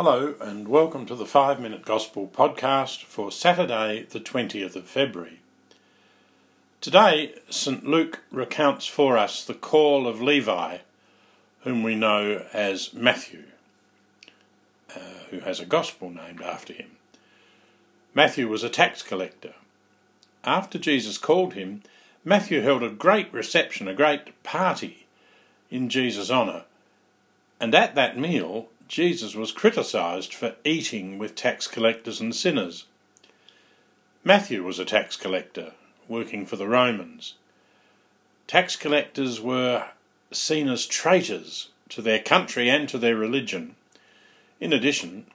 Hello, and welcome to the Five Minute Gospel podcast for Saturday, the 20th of February. Today, St. Luke recounts for us the call of Levi, whom we know as Matthew, uh, who has a gospel named after him. Matthew was a tax collector. After Jesus called him, Matthew held a great reception, a great party in Jesus' honour, and at that meal, Jesus was criticised for eating with tax collectors and sinners. Matthew was a tax collector, working for the Romans. Tax collectors were seen as traitors to their country and to their religion. In addition,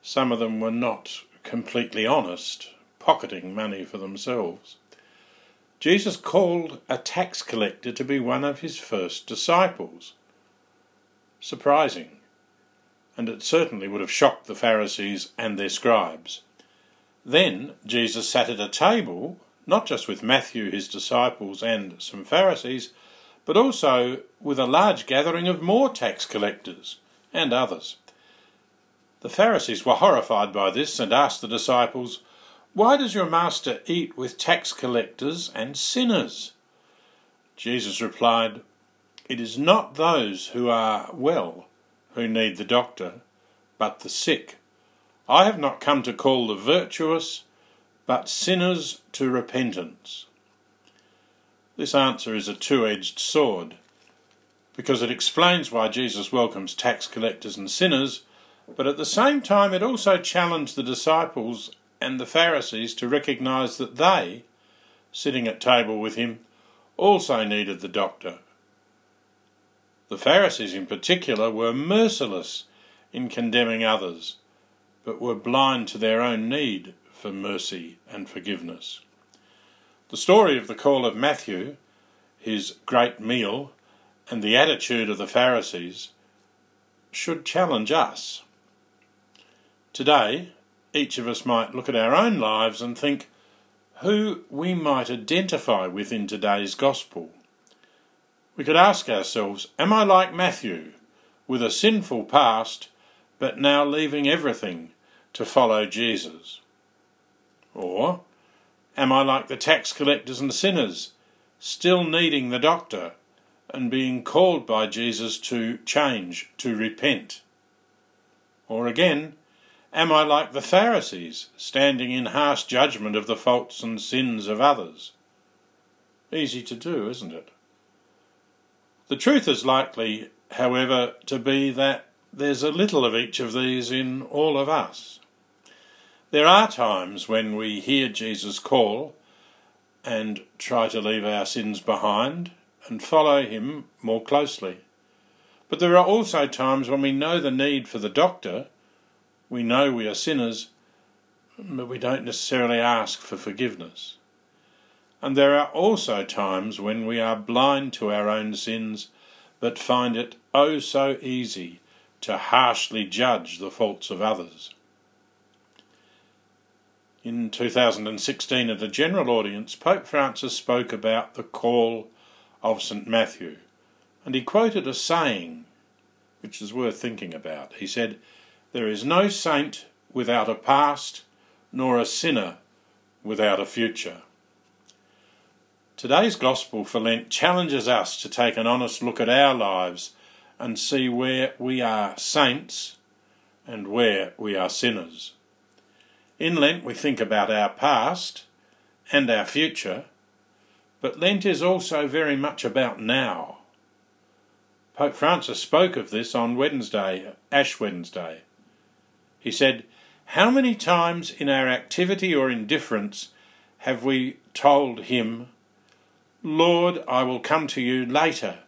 some of them were not completely honest, pocketing money for themselves. Jesus called a tax collector to be one of his first disciples. Surprising and it certainly would have shocked the Pharisees and their scribes. Then Jesus sat at a table, not just with Matthew, his disciples, and some Pharisees, but also with a large gathering of more tax collectors and others. The Pharisees were horrified by this and asked the disciples, Why does your master eat with tax collectors and sinners? Jesus replied, It is not those who are well who need the doctor, but the sick. I have not come to call the virtuous, but sinners to repentance. This answer is a two edged sword, because it explains why Jesus welcomes tax collectors and sinners, but at the same time it also challenged the disciples and the Pharisees to recognize that they, sitting at table with him, also needed the doctor the Pharisees, in particular, were merciless in condemning others, but were blind to their own need for mercy and forgiveness. The story of the call of Matthew, his great meal, and the attitude of the Pharisees should challenge us. Today, each of us might look at our own lives and think who we might identify with in today's gospel. We could ask ourselves Am I like Matthew, with a sinful past, but now leaving everything to follow Jesus? Or am I like the tax collectors and sinners, still needing the doctor and being called by Jesus to change, to repent? Or again, am I like the Pharisees, standing in harsh judgment of the faults and sins of others? Easy to do, isn't it? The truth is likely, however, to be that there's a little of each of these in all of us. There are times when we hear Jesus call and try to leave our sins behind and follow him more closely. But there are also times when we know the need for the doctor, we know we are sinners, but we don't necessarily ask for forgiveness. And there are also times when we are blind to our own sins, but find it oh so easy to harshly judge the faults of others. In 2016, at a general audience, Pope Francis spoke about the call of St. Matthew, and he quoted a saying which is worth thinking about. He said, There is no saint without a past, nor a sinner without a future. Today's Gospel for Lent challenges us to take an honest look at our lives and see where we are saints and where we are sinners. In Lent, we think about our past and our future, but Lent is also very much about now. Pope Francis spoke of this on Wednesday, Ash Wednesday. He said, How many times in our activity or indifference have we told him Lord, I will come to you later.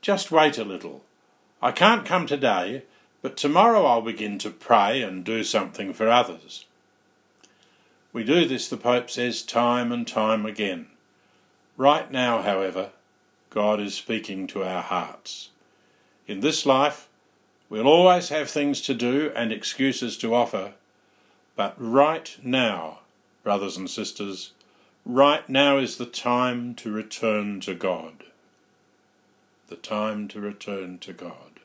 Just wait a little. I can't come today, but tomorrow I'll begin to pray and do something for others. We do this, the Pope says, time and time again. Right now, however, God is speaking to our hearts. In this life, we'll always have things to do and excuses to offer, but right now, brothers and sisters, Right now is the time to return to God. The time to return to God.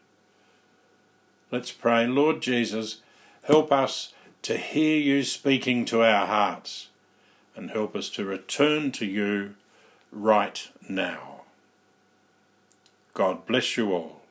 Let's pray. Lord Jesus, help us to hear you speaking to our hearts and help us to return to you right now. God bless you all.